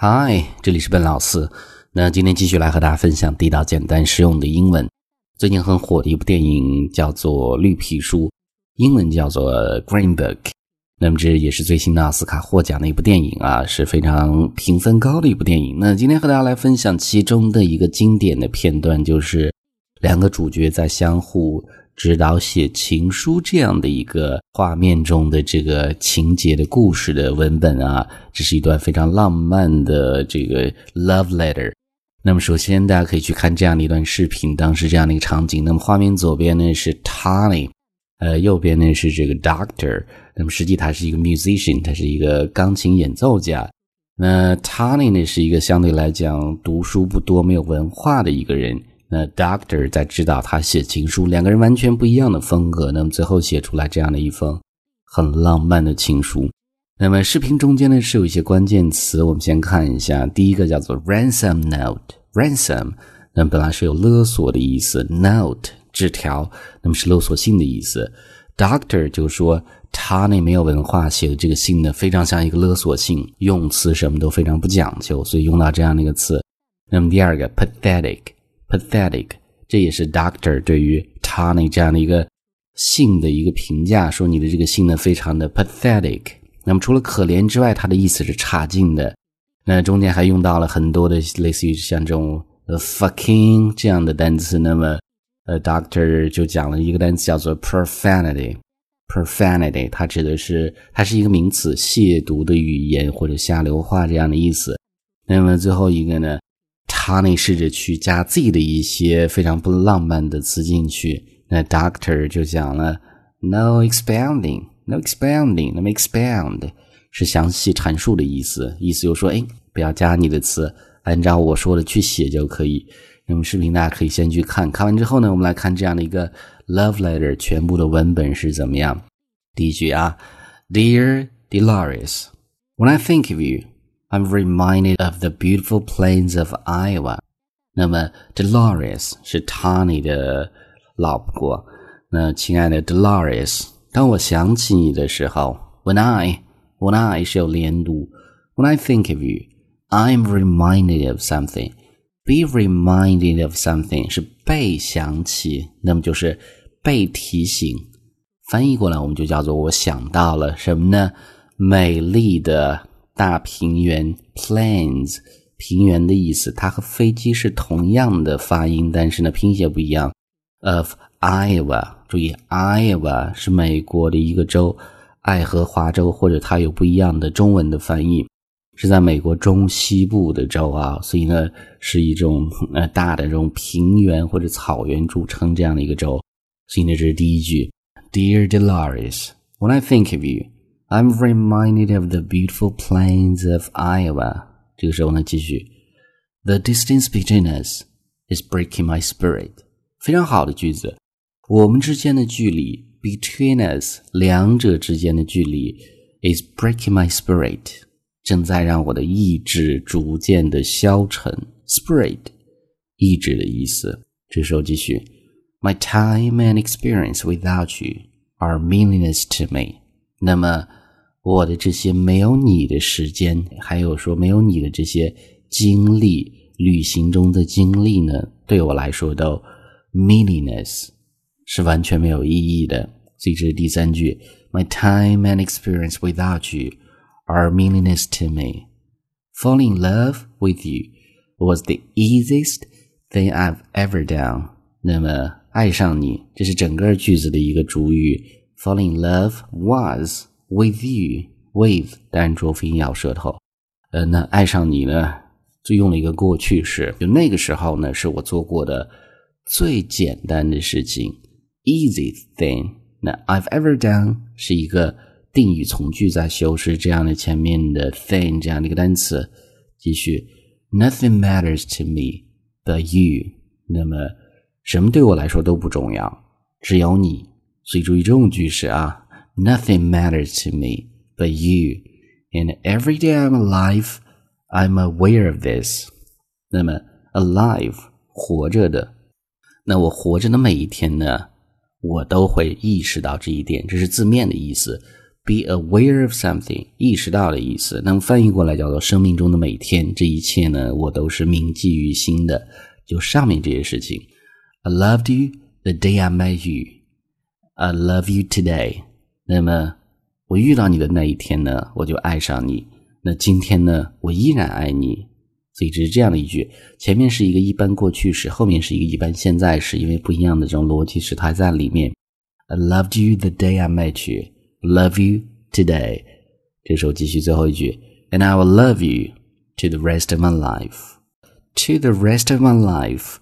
嗨，这里是笨老四。那今天继续来和大家分享地道、简单、实用的英文。最近很火的一部电影叫做《绿皮书》，英文叫做《Green Book》。那么这也是最新的奥斯卡获奖的一部电影啊，是非常评分高的一部电影。那今天和大家来分享其中的一个经典的片段，就是两个主角在相互。指导写情书这样的一个画面中的这个情节的故事的文本啊，这是一段非常浪漫的这个 love letter。那么首先大家可以去看这样的一段视频，当时这样的一个场景。那么画面左边呢是 Tony，呃，右边呢是这个 Doctor。那么实际他是一个 musician，他是一个钢琴演奏家。那 Tony 呢是一个相对来讲读书不多、没有文化的一个人。那 Doctor 在指导他写情书，两个人完全不一样的风格，那么最后写出来这样的一封很浪漫的情书。那么视频中间呢是有一些关键词，我们先看一下。第一个叫做 ransom note，ransom，那本来是有勒索的意思，note 纸条，那么是勒索信的意思。Doctor 就说他那没有文化写的这个信呢，非常像一个勒索信，用词什么都非常不讲究，所以用到这样的一个词。那么第二个 pathetic。pathetic，这也是 Doctor 对于 Tony 这样的一个性的一个评价，说你的这个性呢非常的 pathetic。那么除了可怜之外，它的意思是差劲的。那中间还用到了很多的类似于像这种呃 fucking 这样的单词。那么呃，Doctor 就讲了一个单词叫做 profanity。profanity 它指的是它是一个名词，亵渎的语言或者下流话这样的意思。那么最后一个呢？他呢试着去加自己的一些非常不浪漫的词进去，那 Doctor 就讲了 No expounding，No expounding，那么 expound 是详细阐述的意思，意思就是说，哎，不要加你的词，按照我说的去写就可以。那么视频大家可以先去看看完之后呢，我们来看这样的一个 love letter 全部的文本是怎么样。第一句啊，Dear Dolores，When I think of you。I'm reminded of the beautiful plains of Iowa。那么，Dolores 是 Tony 的老婆。那亲爱的 Dolores，当我想起你的时候，When I，When I 是有连读。When I think of you，I'm reminded of something。Be reminded of something 是被想起，那么就是被提醒。翻译过来，我们就叫做我想到了什么呢？美丽的。 大平原 plains 平原的意思，它和飞机是同样的发音，但是呢拼写不一样。Of Iowa，注意 Iowa 是美国的一个州，爱荷华州或者它有不一样的中文的翻译，是在美国中西部的州啊，所以呢是一种呃大的这种平原或者草原著称这样的一个州。所以呢这是第一句，Dear Dolores，When I think of you。I'm reminded of the beautiful plains of Iowa。这个时候呢，继续，The distance between us is breaking my spirit。非常好的句子，我们之间的距离，between us，两者之间的距离，is breaking my spirit，正在让我的意志逐渐的消沉。Spirit，意志的意思。这时候继续，My time and experience without you are meaningless to me。 那么我的这些没有你的时间，还有说没有你的这些经历，旅行中的经历呢，对我来说都 meaningless，是完全没有意义的。所以这是第三句，My time and experience without you are meaningless to me. Falling in love with you was the easiest thing I've ever done. 那么爱上你，这是整个句子的一个主语。Falling in love was With you, with 单浊辅音咬舌头，呃，那爱上你呢，就用了一个过去式，就那个时候呢，是我做过的最简单的事情，easy thing。那 I've ever done 是一个定语从句在修饰这样的前面的 thing 这样的一个单词。继续，Nothing matters to me but you。那么什么对我来说都不重要，只有你。所以注意这种句式啊。Nothing matters to me but you, and every day I'm alive, I'm aware of this. 那么，alive 活着的，那我活着的每一天呢，我都会意识到这一点，这是字面的意思。 be aware of something，意识到的意思。那么翻译过来叫做生命中的每天，这一切呢，我都是铭记于心的。就上面这些事情，I loved you the day I met you. I love you today. 那么我遇到你的那一天呢，我就爱上你。那今天呢，我依然爱你。所以这是这样的一句，前面是一个一般过去时，后面是一个一般现在时，因为不一样的这种逻辑是它在里面。I loved you the day I met you. Love you today. 这时候继续最后一句，And I will love you to the rest of my life. To the rest of my life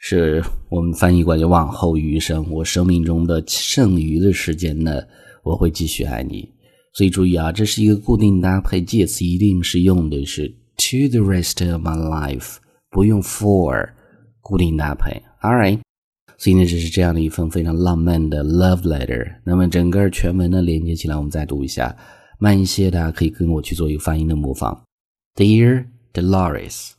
是我们翻译过来就往后余生，我生命中的剩余的时间呢，我会继续爱你。所以注意啊，这是一个固定搭配，介词一定是用的是。to the rest of my life，不用 for 固定搭配。All right，所以呢，这是这样的一份非常浪漫的 love letter。那么整个全文呢连接起来，我们再读一下，慢一些，大家可以跟我去做一个发音的模仿。Dear Dolores,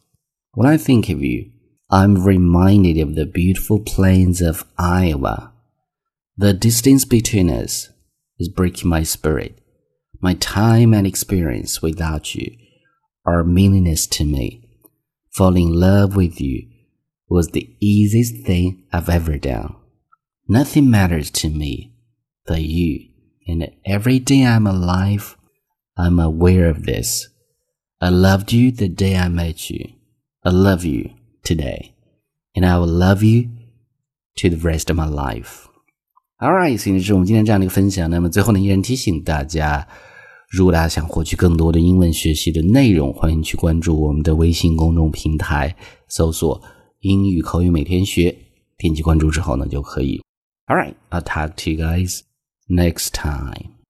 when I think of you, I'm reminded of the beautiful plains of Iowa. The distance between us is breaking my spirit. My time and experience without you are meaningless to me. Falling in love with you was the easiest thing I've ever done. Nothing matters to me but you, and every day I'm alive, I'm aware of this. I loved you the day I met you. I love you today, and I will love you to the rest of my life. All right，所以这是我们今天这样的一个分享。那么最后呢，依然提醒大家。如果大家想获取更多的英文学习的内容，欢迎去关注我们的微信公众平台，搜索“英语口语每天学”，点击关注之后呢，就可以。All right, I'll talk to you guys next time.